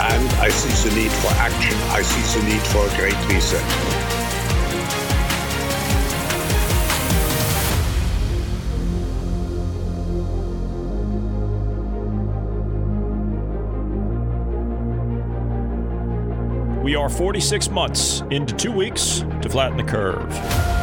and I see the need for action. I see the need for a great reset. We are 46 months into two weeks to flatten the curve.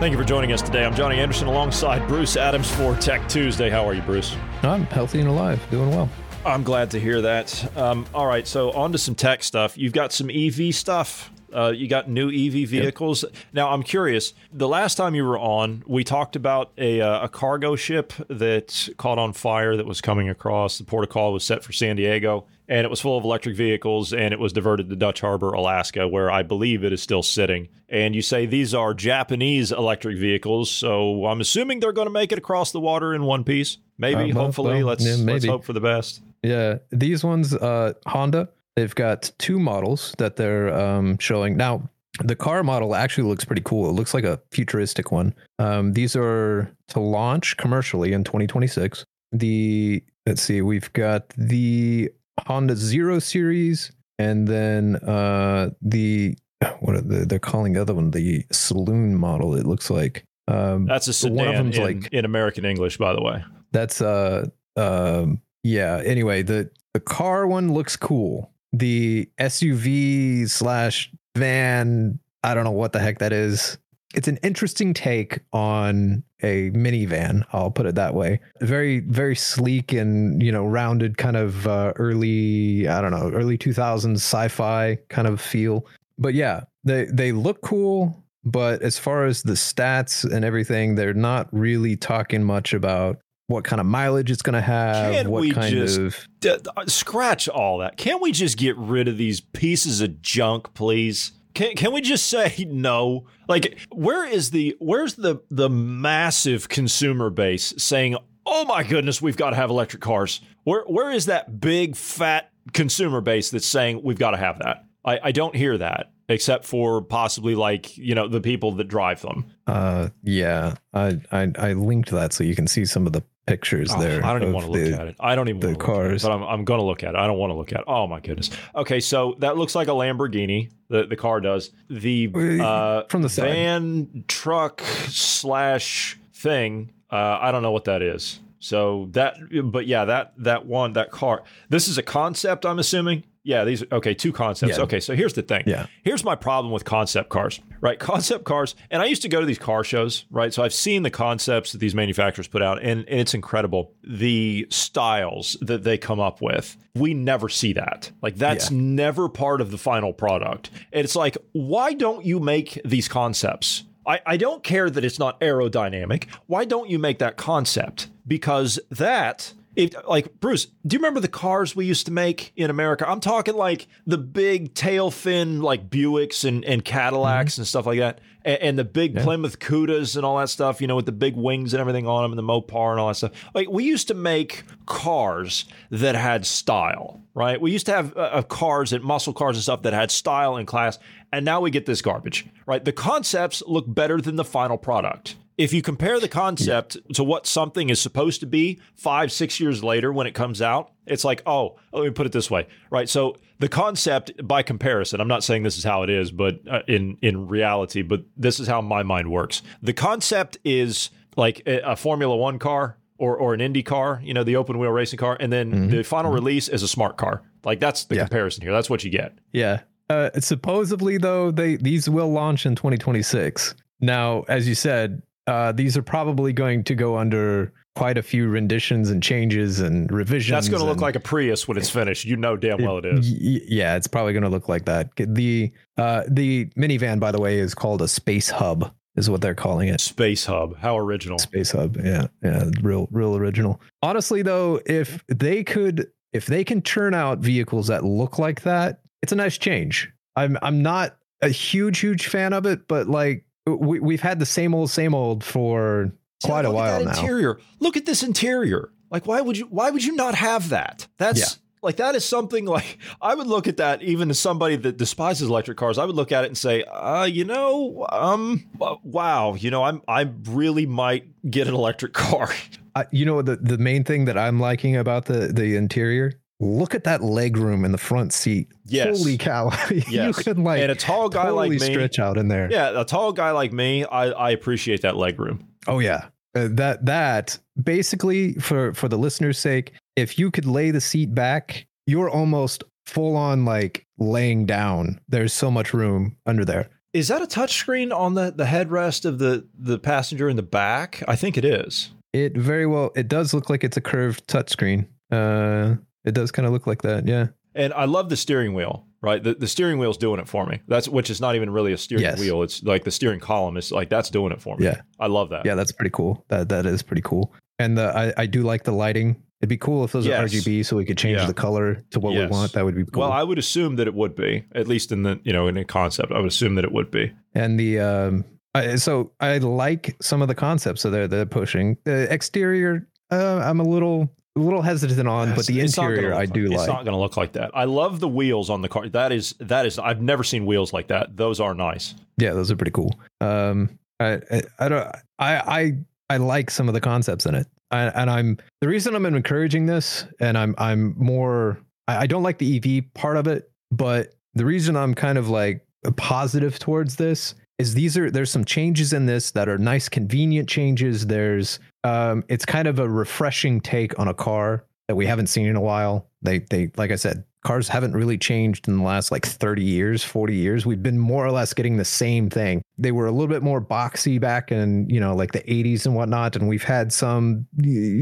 Thank you for joining us today. I'm Johnny Anderson alongside Bruce Adams for Tech Tuesday. How are you, Bruce? I'm healthy and alive, doing well. I'm glad to hear that. Um, all right, so on to some tech stuff. You've got some EV stuff. Uh, you got new EV vehicles. Yep. Now, I'm curious. The last time you were on, we talked about a, uh, a cargo ship that caught on fire that was coming across. The port of call was set for San Diego, and it was full of electric vehicles, and it was diverted to Dutch Harbor, Alaska, where I believe it is still sitting. And you say these are Japanese electric vehicles, so I'm assuming they're going to make it across the water in one piece. Maybe, uh, hopefully. Well, let's yeah, maybe. let's hope for the best. Yeah, these ones, uh, Honda They've got two models that they're um, showing now. The car model actually looks pretty cool. It looks like a futuristic one. Um, these are to launch commercially in 2026. The let's see, we've got the Honda Zero Series, and then uh, the what are the, they're calling the other one the saloon model. It looks like um, that's a sedan. One of them's in, like in American English, by the way. That's uh um yeah. Anyway, the the car one looks cool the SUV slash van. I don't know what the heck that is. It's an interesting take on a minivan. I'll put it that way. Very, very sleek and you know rounded, kind of uh, early. I don't know, early 2000s sci-fi kind of feel. But yeah, they they look cool. But as far as the stats and everything, they're not really talking much about what kind of mileage it's going to have. Can't what we kind just of d- scratch all that? Can't we just get rid of these pieces of junk, please? Can can we just say no? Like, where is the where's the the massive consumer base saying, "Oh my goodness, we've got to have electric cars"? Where where is that big fat consumer base that's saying we've got to have that? I, I don't hear that except for possibly like you know the people that drive them. Uh, yeah, I I, I linked that so you can see some of the pictures oh, there. I don't even want to look at it. I don't even the cars, it, but I'm I'm going to look at it. I don't want to look at. it. Oh my goodness. Okay, so that looks like a Lamborghini. The the car does the uh, from the van side. truck slash thing. Uh, I don't know what that is. So that, but yeah, that that one that car. This is a concept. I'm assuming. Yeah, these okay, two concepts. Yeah. Okay, so here's the thing. Yeah. Here's my problem with concept cars, right? Concept cars, and I used to go to these car shows, right? So I've seen the concepts that these manufacturers put out, and, and it's incredible. The styles that they come up with. We never see that. Like that's yeah. never part of the final product. And it's like, why don't you make these concepts? I, I don't care that it's not aerodynamic. Why don't you make that concept? Because that if like Bruce, do you remember the cars we used to make in America? I'm talking like the big tail fin like Buicks and, and Cadillacs mm-hmm. and stuff like that, and, and the big yeah. Plymouth Cudas and all that stuff. You know, with the big wings and everything on them, and the Mopar and all that stuff. Like we used to make cars that had style, right? We used to have uh, uh cars and muscle cars and stuff that had style and class, and now we get this garbage, right? The concepts look better than the final product if you compare the concept yeah. to what something is supposed to be five, six years later when it comes out, it's like, oh, let me put it this way, right? So the concept, by comparison, I'm not saying this is how it is, but uh, in in reality, but this is how my mind works. The concept is like a, a Formula One car or or an Indy car, you know, the open wheel racing car, and then the final release is a smart car. Like that's the Yeah. comparison here. That's what you get. Yeah. Uh, supposedly, though, they these will launch in 2026. Now, as you said, uh, these are probably going to go under quite a few renditions and changes and revisions. That's going to look like a Prius when it's finished. You know damn well it is. Yeah, it's probably going to look like that. The uh, the minivan, by the way, is called a space hub, is what they're calling it. Space Hub. How original. Space hub. Yeah, yeah, real, real original. Honestly, though, if they could, if they can churn out vehicles that look like that, it's a nice change. I'm, I'm not a huge, huge fan of it, but like we, we've had the same old, same old for quite a while now. Interior. Look at this interior. Like, why would you? Why would you not have that? That's Yeah. like that is something like I would look at that even as somebody that despises electric cars. I would look at it and say, uh, you know, um, wow, you know, I'm I really might get an electric car. Uh, you know the the main thing that I'm liking about the the interior. Look at that leg room in the front seat. Yes. Holy cow! you Yes. can like and a tall guy totally like me. stretch out in there. Yeah, a tall guy like me, I, I appreciate that leg room. Oh yeah. Uh, that that basically for for the listener's sake, if you could lay the seat back, you're almost full on like laying down. There's so much room under there. Is that a touchscreen on the, the headrest of the, the passenger in the back? I think it is. It very well it does look like it's a curved touchscreen. Uh it does kind of look like that, yeah. And I love the steering wheel, right? The, the steering wheel's doing it for me. That's which is not even really a steering Yes. wheel. It's like the steering column is like that's doing it for me. Yeah. I love that. Yeah, that's pretty cool. That that is pretty cool. And the, I I do like the lighting. It'd be cool if those Yes. are RGB so we could change Yeah. the color to what Yes. we want. That would be cool. Well, I would assume that it would be, at least in the you know in a concept. I would assume that it would be. and the um I, so i like some of the concepts that they're, they're pushing the exterior uh, i'm a little a little hesitant on but the It's interior i do like, like It's not going to look like that. I love the wheels on the car. That is that is. I've never seen wheels like that. Those are nice. yeah those are pretty cool um i i, I don't i i i like some of the concepts in it I, and i'm the reason i'm encouraging this and i'm i'm more I, I don't like the ev part of it but the reason i'm kind of like positive towards this is these are there's some changes in this that are nice convenient changes there's um it's kind of a refreshing take on a car that we haven't seen in a while. They they like i said cars haven't really changed in the last like 30 years 40 years. We've been more or less getting the same thing. They were a little bit more boxy back in you know like the 80s and whatnot and we've had some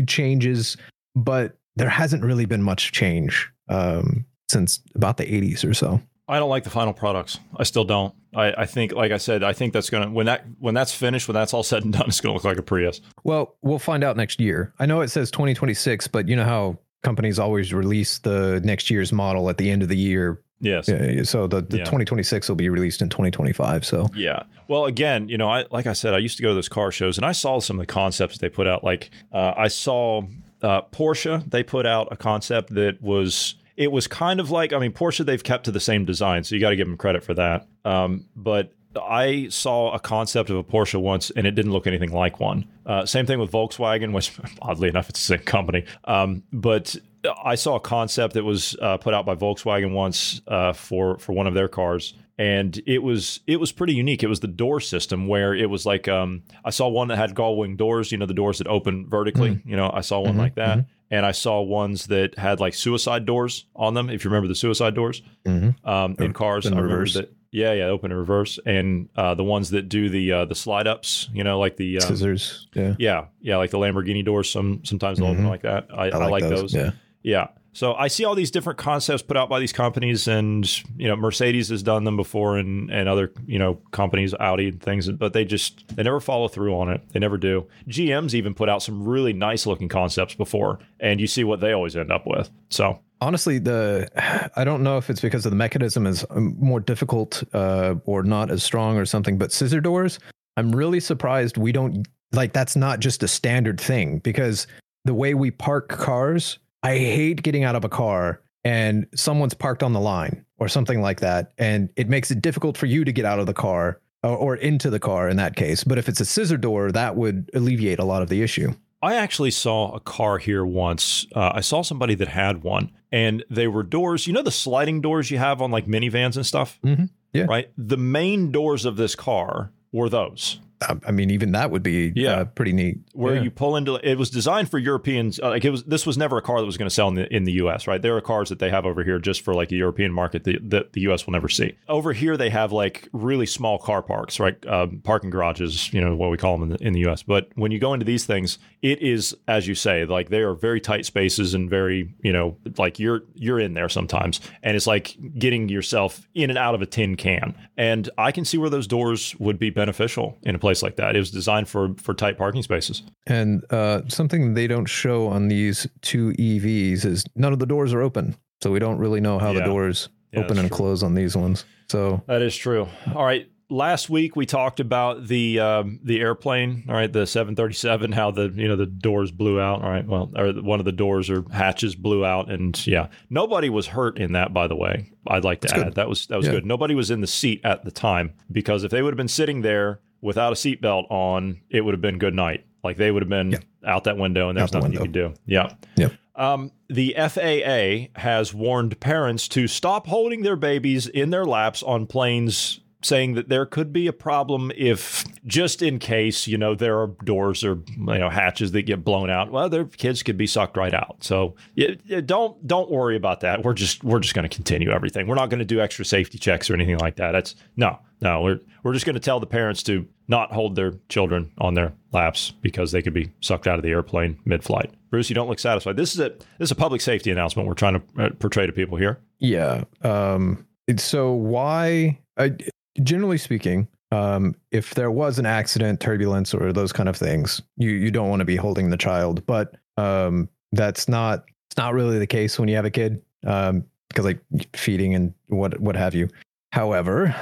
changes but there hasn't really been much change um since about the 80s or so I don't like the final products. I still don't. I, I think, like I said, I think that's gonna when that when that's finished, when that's all said and done, it's gonna look like a Prius. Well, we'll find out next year. I know it says 2026, but you know how companies always release the next year's model at the end of the year. Yes. Yeah, So the, the Yeah. 2026 will be released in 2025. So Yeah. Well, again, you know, I like I said, I used to go to those car shows, and I saw some of the concepts they put out. Like uh, I saw uh, Porsche; they put out a concept that was it was kind of like I mean, Porsche they've kept to the same design, so you got to give them credit for that. Um, but I saw a concept of a Porsche once, and it didn't look anything like one. Uh, same thing with Volkswagen, which oddly enough, it's the same company. Um, but I saw a concept that was uh, put out by Volkswagen once uh, for for one of their cars, and it was it was pretty unique. It was the door system where it was like um, I saw one that had gull wing doors, you know, the doors that open vertically. You know, I saw one Mhm, like that, and I saw ones that had like suicide doors on them. If you remember the suicide doors Mhm. um, in cars, in I remember reverse. that. Yeah, yeah, open and reverse, and uh, the ones that do the uh, the slide ups, you know, like the um, scissors. Yeah. yeah, yeah, like the Lamborghini doors. Some sometimes they'll open Mhm. like that. I, I like, those. Yeah. Yeah. So I see all these different concepts put out by these companies, and you know, Mercedes has done them before, and and other you know companies, Audi and things, but they just they never follow through on it. They never do. GM's even put out some really nice looking concepts before, and you see what they always end up with. So Honestly, the I don't know if it's because of the mechanism is um, more difficult uh, or not as strong or something, but scissor doors, I'm really surprised we don't like that's not just a standard thing because the way we park cars, I hate getting out of a car and someone's parked on the line or something like that, and it makes it difficult for you to get out of the car or, or into the car in that case. But if it's a scissor door, that would alleviate a lot of the issue. I actually saw a car here once. Uh, I saw somebody that had one, and they were doors. You know the sliding doors you have on like minivans and stuff, Mhm. Yeah. right. The main doors of this car were those. I mean, even that would be Yeah. uh, pretty neat. where Yeah. you pull into it was designed for Europeans. Uh, like it was, this was never a car that was going to sell in the in the U.S. Right? There are cars that they have over here just for like a European market that, that the U.S. will never see. Over here, they have like really small car parks, right? Um, parking garages, you know what we call them in the, in the U.S. But when you go into these things, it is as you say, like they are very tight spaces and very, you know, like you're you're in there sometimes, and it's like getting yourself in and out of a tin can. And I can see where those doors would be beneficial in a place like that. It was designed for for tight parking spaces. And uh, something they don't show on these two EVs is none of the doors are open, so we don't really know how Yeah. the doors Yeah, open and true. close on these ones. So That is true. All right. Last week we talked about the um, the airplane. All right, the 737. How the you know the doors blew out. All right. Well, or one of the doors or hatches blew out, and yeah, nobody was hurt in that. By the way, I'd like to That's add good. that was that was Yeah. good. Nobody was in the seat at the time because if they would have been sitting there without a seatbelt on, it would have been good night. Like they would have been Yeah. out that window, and there's nothing you could do. Yeah. Yep. Um, the FAA has warned parents to stop holding their babies in their laps on planes, saying that there could be a problem if, just in case, you know, there are doors or you know hatches that get blown out. Well, their kids could be sucked right out. So yeah, don't don't worry about that. We're just we're just going to continue everything. We're not going to do extra safety checks or anything like that. That's no no. We're we're just going to tell the parents to not hold their children on their laps because they could be sucked out of the airplane mid-flight. Bruce, you don't look satisfied. This is a this is a public safety announcement we're trying to uh, portray to people here. yeah. Um, so why? I, generally speaking, um, if there was an accident, turbulence, or those kind of things, you you don't want to be holding the child. But um, that's not it's not really the case when you have a kid, um, because like feeding and what what have you. However,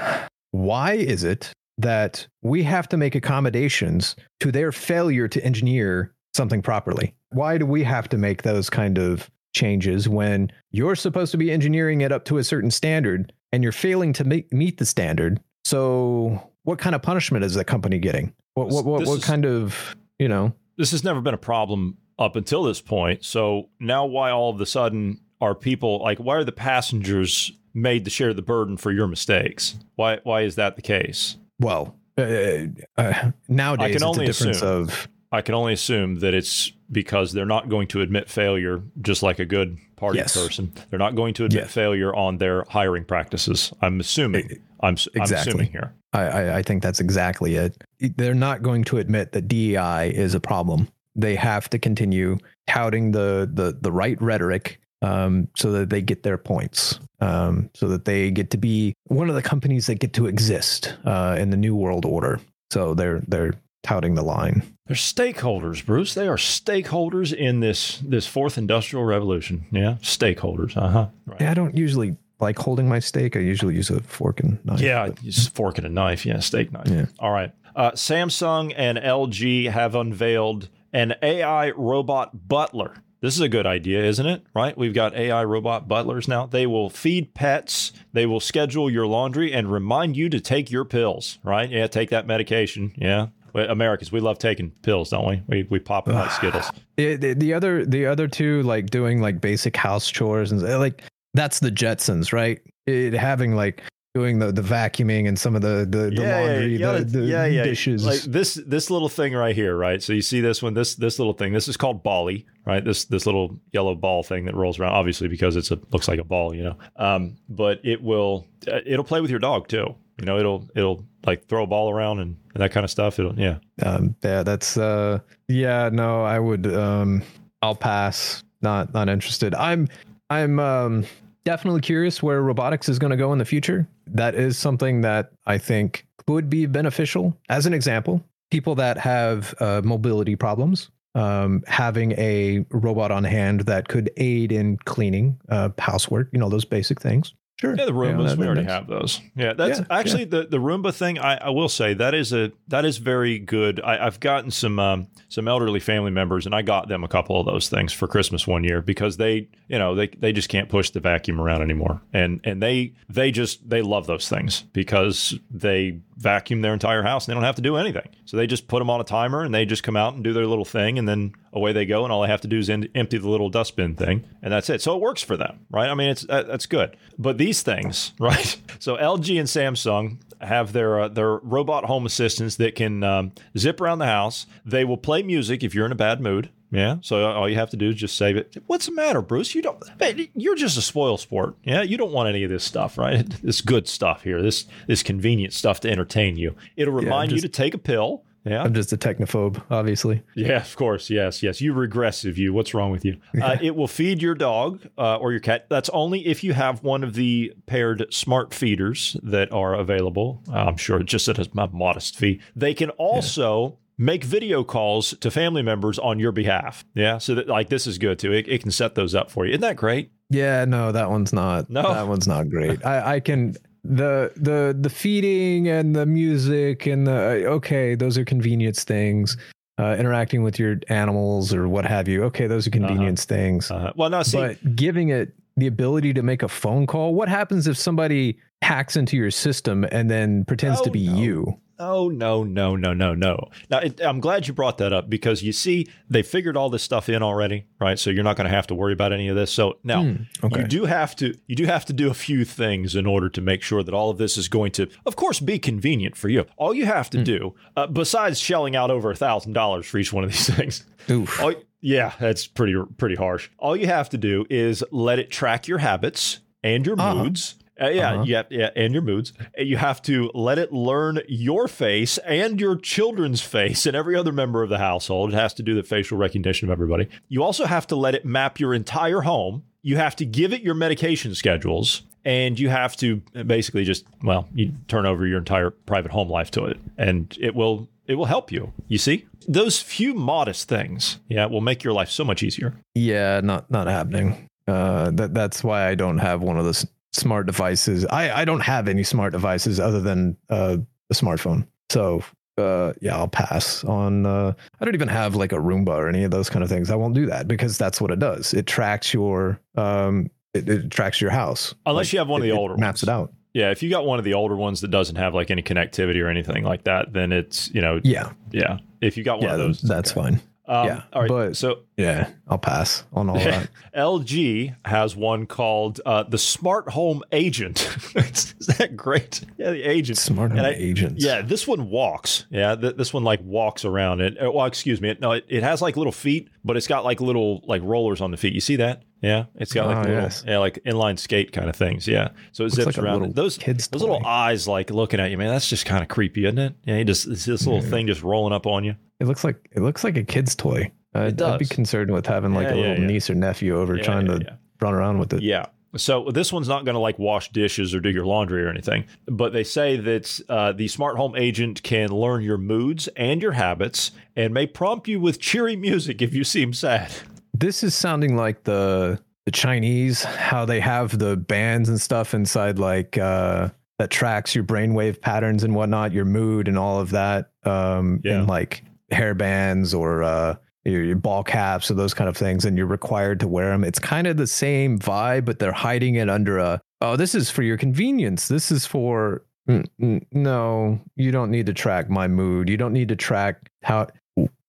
why is it that we have to make accommodations to their failure to engineer something properly? Why do we have to make those kind of changes when you're supposed to be engineering it up to a certain standard and you're failing to make, meet the standard? So, what kind of punishment is the company getting? What what what, what is- kind of you know? This has never been a problem up until this point. So now, why all of a sudden are people like? Why are the passengers made to share the burden for your mistakes? Why why is that the case? Well, uh, uh, nowadays it's only a difference assume. of I can only assume that it's because they're not going to admit failure, just like a good party Yes. person. They're not going to admit Yes. failure on their hiring practices. I'm assuming. I'm, s- I'm Exactly. assuming here. I, I, I think that's exactly it. They're not going to admit that DEI is a problem. They have to continue touting the the the right rhetoric um, so that they get their points, um, so that they get to be one of the companies that get to exist uh, in the new world order. So they're they're touting the line. They're stakeholders, Bruce. They are stakeholders in this this fourth industrial revolution. Yeah, stakeholders. Uh huh. Right. Yeah, I don't usually like holding my steak. I usually use a fork and knife. Yeah, but- just fork and a knife. Yeah, steak knife. Yeah. All right. Uh, Samsung and LG have unveiled an AI robot butler. This is a good idea, isn't it? Right? We've got AI robot butlers now. They will feed pets, they will schedule your laundry and remind you to take your pills, right? Yeah, take that medication. Yeah. Americans, we love taking pills, don't we? We, we pop them like Skittles. the, the, the other the other two like doing like basic house chores and like that's the Jetsons, right? It having like doing the the vacuuming and some of the the, the laundry, you gotta- the, the yeah, yeah. dishes. Like this this little thing right here, right? So you see this one, this this little thing. This is called Ballie, right? This this little yellow ball thing that rolls around, obviously because it's a looks like a ball, you know. Um, but it will uh, it'll play with your dog too. You know, it'll it'll like throw a ball around and, and that kind of stuff. It'll yeah. um, yeah, that's uh, yeah. No, I would. Um, I'll pass. Not not interested. I'm I'm um definitely curious where robotics is going to go in the future. That is something that I think could be beneficial. As an example, people that have uh, mobility problems, um, having a robot on hand that could aid in cleaning, uh, housework, you know, those basic things. Sure. Yeah, the Roombas that- we already have those. Yeah, that's Yeah, actually the the Roomba thing. I, I will say that is a that is very good. I, I've gotten some um, some elderly family members, and I got them a couple of those things for Christmas one year because they you know they they just can't push the vacuum around anymore, and and they they just they love those things because they vacuum their entire house and they don't have to do anything. So they just put them on a timer and they just come out and do their little thing, and then away they go, and all they have to do is en- empty the little dustbin thing, and that's it. So it works for them, right? I mean, it's that, that's good. But these things, right? So LG and Samsung have their uh, their robot home assistants that can um, zip around the house. They will play music if you're in a bad mood. Yeah, so all you have to do is just save it. What's the matter, Bruce? You don't. Man, you're just a spoil sport. Yeah, you don't want any of this stuff, right? This good stuff here. This this convenient stuff to entertain you. It'll remind just- you to take a pill. Yeah, I'm just a technophobe, obviously. yeah, of course. Yes, yes. You regressive. You. What's wrong with you? Uh, it will feed your dog uh, or your cat. That's only if you have one of the paired smart feeders that are available. I'm sure just at a modest fee. They can also. Make video calls to family members on your behalf. Yeah. So that like this is good too. It, it can set those up for you. Isn't that great? Yeah, no, that one's not. No? that one's not great. I, I can the the the feeding and the music and the okay, those are convenience things. Uh, interacting with your animals or what have you. Okay, those are convenience things. Uh, well, no, see, but giving it the ability to make a phone call, what happens if somebody hacks into your system and then pretends Oh, to be no. you? Oh no no no no no! Now it, I'm glad you brought that up because you see they figured all this stuff in already, right? So you're not going to have to worry about any of this. So now Hmm, okay. you do have to you do have to do a few things in order to make sure that all of this is going to, of course, be convenient for you. All you have to do, uh, besides shelling out over a thousand dollars for each one of these things, Oof. all, yeah, that's pretty pretty harsh. All you have to do is let it track your habits and your Uh-huh. moods. Uh, yeah, Uh-huh. yeah, yeah, and your moods. You have to let it learn your face and your children's face and every other member of the household. It has to do the facial recognition of everybody. You also have to let it map your entire home. You have to give it your medication schedules. And you have to basically just, well, you turn over your entire private home life to it. And it will it will help you. You see? Those few modest things, yeah, will make your life so much easier. Yeah, not not happening. Uh, that that's why I don't have one of those smart devices. I I don't have any smart devices other than uh, a smartphone. So uh, yeah, I'll pass on. Uh, I don't even have like a Roomba or any of those kind of things. I won't do that because that's what it does. It tracks your um, it, it tracks your house. Unless you have one of the older maps ones. it out. Yeah, if you got one of the older ones that doesn't have like any connectivity or anything like that, then it's, you know, Yeah, yeah. If you got one yeah, of those, that's okay. fine. Um, yeah, All right. but- so Yeah, I'll pass on all that. LG has one called uh, the Smart Home Agent. Is that great? Yeah, the agent. Smart home agents. Yeah, this one walks. Yeah, th- this one like walks around it. uh, Well, excuse me. No, it, it has like little feet, but it's got like little like rollers on the feet. You see that? Yeah, it's got like Oh, little, yes. yeah, like inline skate kind of things. Yeah, so it Looks zips like around. Those kid's those little eyes like looking at you, man. That's just kind of creepy, isn't it? Yeah, you just it's this little thing just rolling up on you. It looks like it looks like a kid's toy. I'd, I'd be concerned with having like Yeah, a yeah, little yeah. niece or nephew over Yeah, trying yeah, to yeah. run around with it. Yeah. So this one's not going to like wash dishes or do your laundry or anything, but they say that uh, the smart home agent can learn your moods and your habits and may prompt you with cheery music if you seem sad. This is sounding like the the Chinese, how they have the bands and stuff inside, like uh, that tracks your brainwave patterns and whatnot, your mood and all of that, um, Yeah. in like hair bands or uh, your, your ball caps or those kind of things, and you're required to wear them. It's kind of the same vibe, but they're hiding it under a oh, this is for your convenience. This is for Mm, no, you don't need to track my mood. You don't need to track how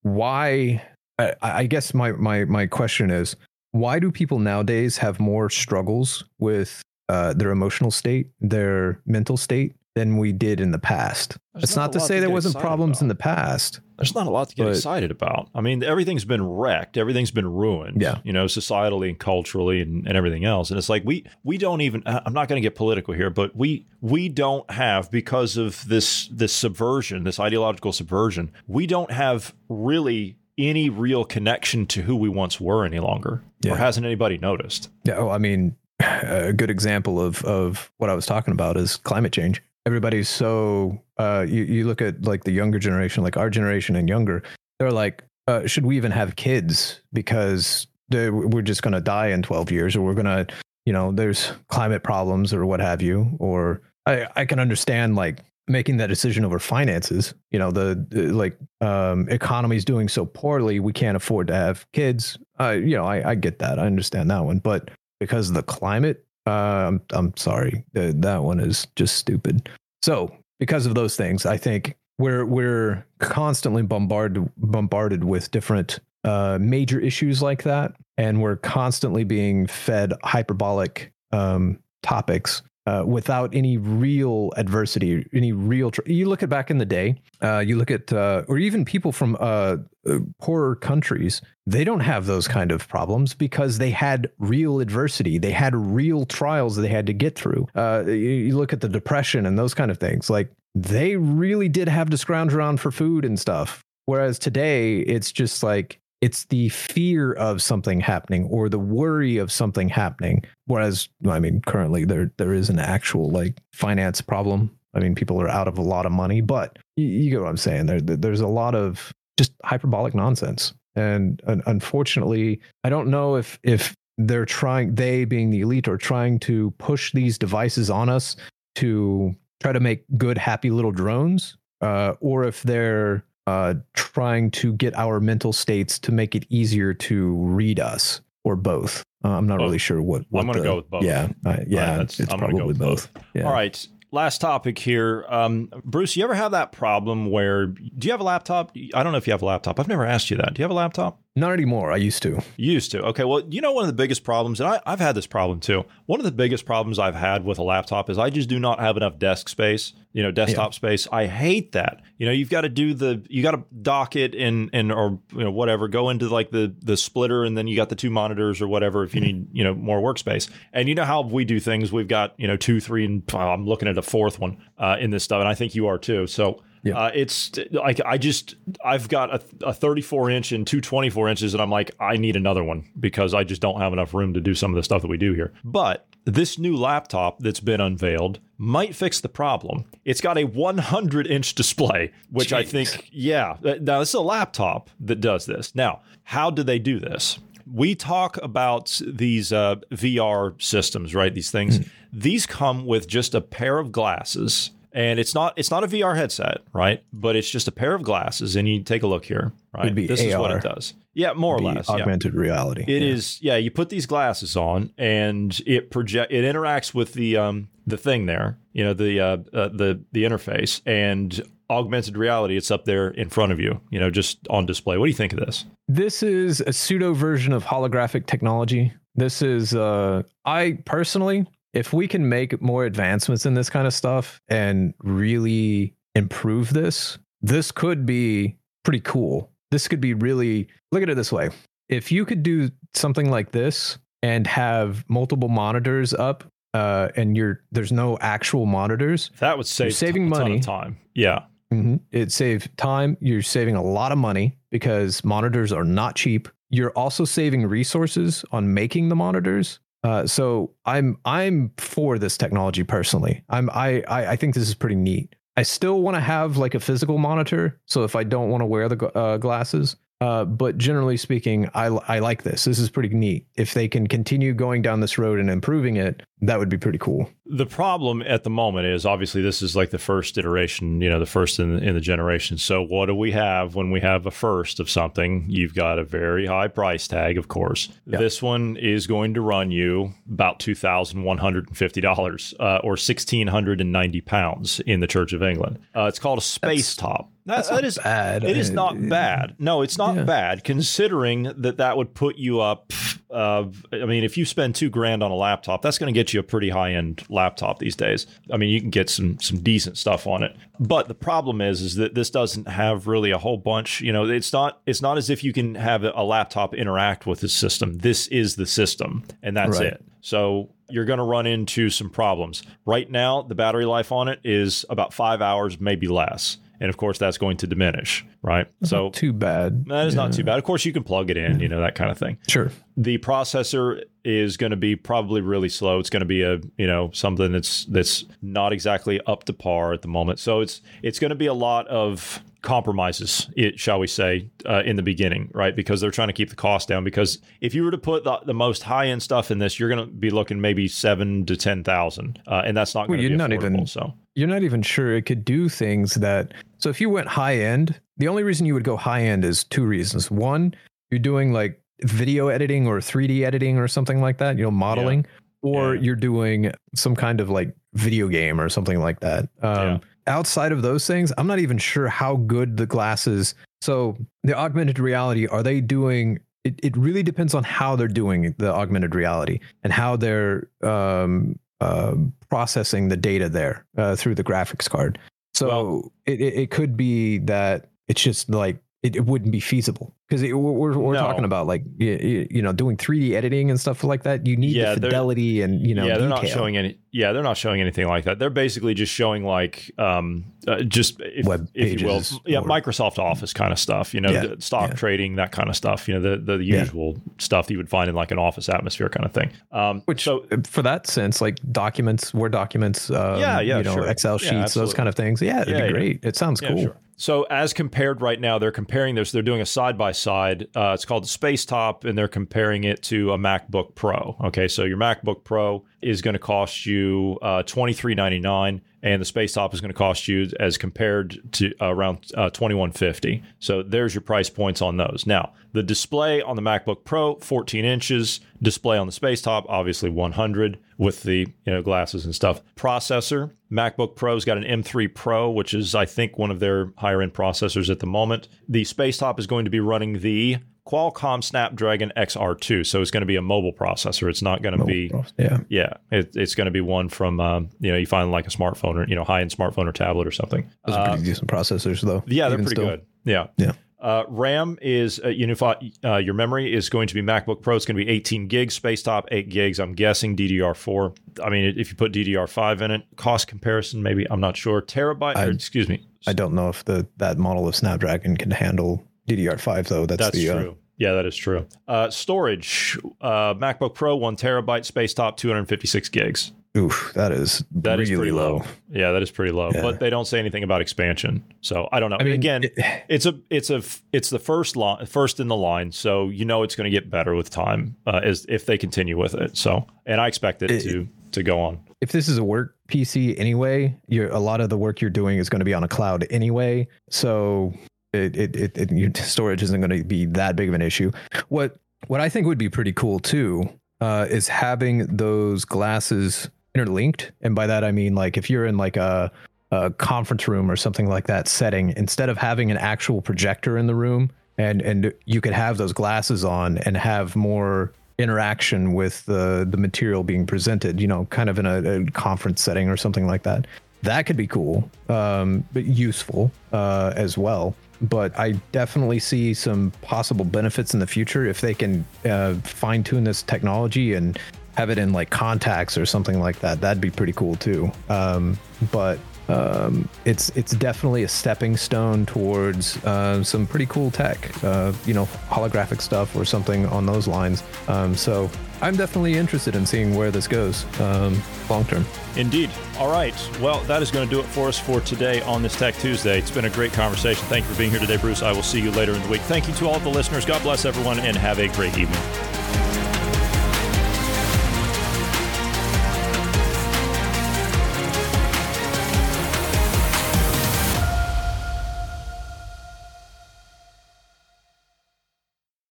why I, I guess my, my my question is why do people nowadays have more struggles with uh, their emotional state, their mental state than we did in the past? There's it's not not, to say there wasn't problems about. in the past. There's not a lot to get But- excited about. I mean, everything's been wrecked. Everything's been ruined. Yeah. You know, societally and culturally and, and everything else. And it's like we we don't even. I'm not going to get political here, but we we don't have because of this this subversion, this ideological subversion. We don't have really any real connection to who we once were any longer. Yeah. Or hasn't anybody noticed? Yeah, oh, I mean, a good example of of what I was talking about is climate change. Everybody's so uh, you you look at like the younger generation, like our generation and younger. They're like, uh, should we even have kids because we're just going to die in twelve years, or we're going to, you know, there's climate problems or what have you. Or I I can understand like making that decision over finances. You know, the, the like um, economy's doing so poorly, we can't afford to have kids. Uh, you know, I, I get that. I understand that one, but because of the climate, uh, I'm I'm sorry, Uh, that one is just stupid. So because of those things, I think we're we're constantly bombarded bombarded with different uh, major issues like that, and we're constantly being fed hyperbolic um, topics uh, without any real adversity, any real. Tr- you look at back in the day, uh, you look at, uh, or even people from uh, uh, poorer countries, they don't have those kind of problems because they had real adversity. They had real trials they had to get through. Uh, you, you look at the depression and those kind of things. Like they really did have to scrounge around for food and stuff. Whereas today, it's just like it's the fear of something happening or the worry of something happening. Whereas, I mean, currently there there is an actual like finance problem. I mean, people are out of a lot of money, but you, you get what I'm saying. There, there's a lot of just hyperbolic nonsense, and, unfortunately, I don't know if if they're trying, they being the elite, are trying to push these devices on us to try to make good, happy little drones, uh, or if they're uh, trying to get our mental states to make it easier to read us, or both. Uh, I'm not Both. really sure what. what I'm going to go with both. Yeah, uh, yeah, that's- it's I'm probably go with both. Yeah. All right. Last topic here. Um, Bruce, you ever have that problem where do you have a laptop? I don't know if you have a laptop. I've never asked you that. Do you have a laptop? Not anymore. I used to. You used to. Okay. Well, you know, one of the biggest problems, and I, I've had this problem too. One of the biggest problems I've had with a laptop is I just do not have enough desk space, you know, desktop space. I hate that. You know, you've got to do the, you got to dock it and, and, or, you know, whatever, go into like the, the splitter and then you got the two monitors or whatever if you need, you know, more workspace. And you know how we do things. We've got, you know, two, three, and oh, I'm looking at a fourth one uh, in this stuff. And I think you are too. So, Yeah. uh, it's like I just I've got a, a 34 inch and two 24 inches, and I'm like I need another one because I just don't have enough room to do some of the stuff that we do here. But this new laptop that's been unveiled might fix the problem. It's got a 100 inch display, which I think yeah. Now this is a laptop that does this. Now how do they do this? we talk about these uh, VR systems, right? These things. These come with just a pair of glasses, and it's not it's not a VR headset, right? But it's just a pair of glasses, and you take a look here, right? It'd be this is what it does. Yeah, more or less. yeah. augmented reality. It is, yeah. You put these glasses on, and it project it interacts with the um the thing there, you know, the uh, uh the the interface and augmented reality. It's up there in front of you, you know, just on display. What do you think of this? This is a pseudo version of holographic technology. This is, uh, I personally, if we can make more advancements in this kind of stuff and really improve this, this could be pretty cool. This could be really, look at it this way. If you could do something like this and have multiple monitors up, uh, and you're there's no actual monitors, That would save saving a ton of money. time. Yeah, Mhm. It saves time. You're saving a lot of money because monitors are not cheap. You're also saving resources on making the monitors. Uh, so I'm I'm for this technology personally. I'm I I, I think this is pretty neat. I still want to have like a physical monitor. So if I don't want to wear the uh, glasses, uh, but generally speaking, I I like this. This is pretty neat. If they can continue going down this road and improving it, that would be pretty cool. The problem at the moment is obviously this is like the first iteration, you know, the first in, in the generation. So what do we have when we have a first of something? You've got a very high price tag, of course. Yeah. This one is going to run you about two thousand one hundred and fifty dollars, uh, or sixteen hundred and ninety pounds in the Church of England. Uh, it's called a space top. That, that's that not bad. It is Uh, not bad. No, it's not yeah. bad considering that that would put you up. Uh, I mean, if you spend two grand on a laptop, that's going to get you a pretty high end laptop these days. I mean, you can get some some decent stuff on it. But the problem is, is that this doesn't have really a whole bunch. You know, it's not it's not as if you can have a laptop interact with the system. This is the system, and that's Right. it. So you're going to run into some problems. Right now, the battery life on it is about five hours, maybe less. And of course, that's going to diminish, right? so too bad. that is not too bad. Of course, you can plug it in, you know, that kind of thing. Sure. The processor is going to be probably really slow. It's going to be a, you know, something that's that's not exactly up to par at the moment. So it's it's going to be a lot of compromises, it shall we say, uh, in the beginning, right? Because they're trying to keep the cost down. Because if you were to put the, the most high end stuff in this, you're going to be looking maybe seven to ten thousand, uh, and that's not going to you're be not even- so you're not even sure it could do things that so if you went high end the only reason you would go high end is two reasons one you're doing like video editing or 3d editing or something like that you know modeling or Yeah. you're doing some kind of like video game or something like that um, Yeah. Outside of those things i'm not even sure how good the glasses so the augmented reality are they doing it, it really depends on how they're doing the augmented reality and how they're um uh, processing the data there uh, through the graphics card. So Well- it, it, it could be that it's just like it, it wouldn't be feasible because we're, we're, No. talking about like y- y- you know doing 3D editing and stuff like that. You need Yeah, the fidelity and you know yeah, they're not showing any. Yeah, they're not showing anything like that. They're basically just showing like um, uh, just if, Web if you will, yeah, Microsoft Office kind of stuff. You know, Yeah, the stock yeah. trading, that kind of stuff. You know, the the usual stuff that you would find in like an office atmosphere kind of thing. Um, Which, so for that sense, like documents, Word documents, um, Yeah, yeah, you know, sure. Excel sheets, those kind of things. Yeah, it'd be great. It sounds cool. sure. So as compared right now, they're comparing this. They're doing a side by side. It's called the Space Top, and they're comparing it to a MacBook Pro. Okay, so your MacBook Pro is going to cost you uh, twenty three ninety nine, and the Space Top is going to cost you as compared to uh, around uh, twenty one fifty. So there's your price points on those. Now the display on the MacBook Pro, fourteen inches. Display on the Space Top, obviously one hundred with the you know glasses and stuff. Processor, MacBook Pro's got an M3 Pro, which is I think one of their higher end processors at the moment. The Space Top is going to be running the Qualcomm Snapdragon XR2, so it's going to be a mobile processor. It's not going to be Yeah. yeah, it, it's going to be one from um, you know you find like a smartphone or you know high end smartphone or tablet or something. Those are pretty decent processors, though. Uh, Yeah, they're pretty still. good. Yeah. Yeah. Uh, RAM is uh, unified. Uh, your memory is going to be MacBook Pro. It's going to be 18 gigs. Space Top 8 gigs. I'm guessing DDR4. I mean, if you put DDR5 in it, cost comparison maybe. I'm not sure. Terabyte. or, I- excuse me. I don't know if the that model of Snapdragon can handle DDR5 though. That's, That's the uh, true. Yeah, that is true. Uh, storage. Uh, MacBook Pro one terabyte. Space Top 256 gigs. oof, that is That is really pretty low. Yeah, that is pretty low. Yeah. But they don't say anything about expansion, so I don't know. I mean, Again, it- it's a it's a it's the first line first in the line, so you know it's going to get better with time uh, as if they continue with it. So, and I expect it, It- to to go on. if this is a work PC anyway, you're a lot of the work you're doing is going to be on a cloud anyway. So it, it, it, your storage isn't going to be that big of an issue. What what I think would be pretty cool too uh, is having those glasses interlinked, and by that I mean like if you're in like a a conference room or something like that setting, instead of having an actual projector in the room, and and you could have those glasses on and have more interaction with the the material being presented. You know, kind of in a, a conference setting or something like that. That could be cool, um, but useful uh, as well. But I definitely see some possible benefits in the future if they can uh, fine tune this technology and have it in like contacts or something like that. That'd be pretty cool too. Um, but um, it's it's definitely a stepping stone towards uh, some pretty cool tech, uh, you know, holographic stuff or something on those lines. Um, so I'm definitely interested in seeing where this goes um, long term. Indeed. All right. Well, that is going to do it for us for today on this Tech Tuesday. It's been a great conversation. Thank you for being here today, Bruce. I will see you later in the week. Thank you to all the listeners. God bless everyone, and have a great evening.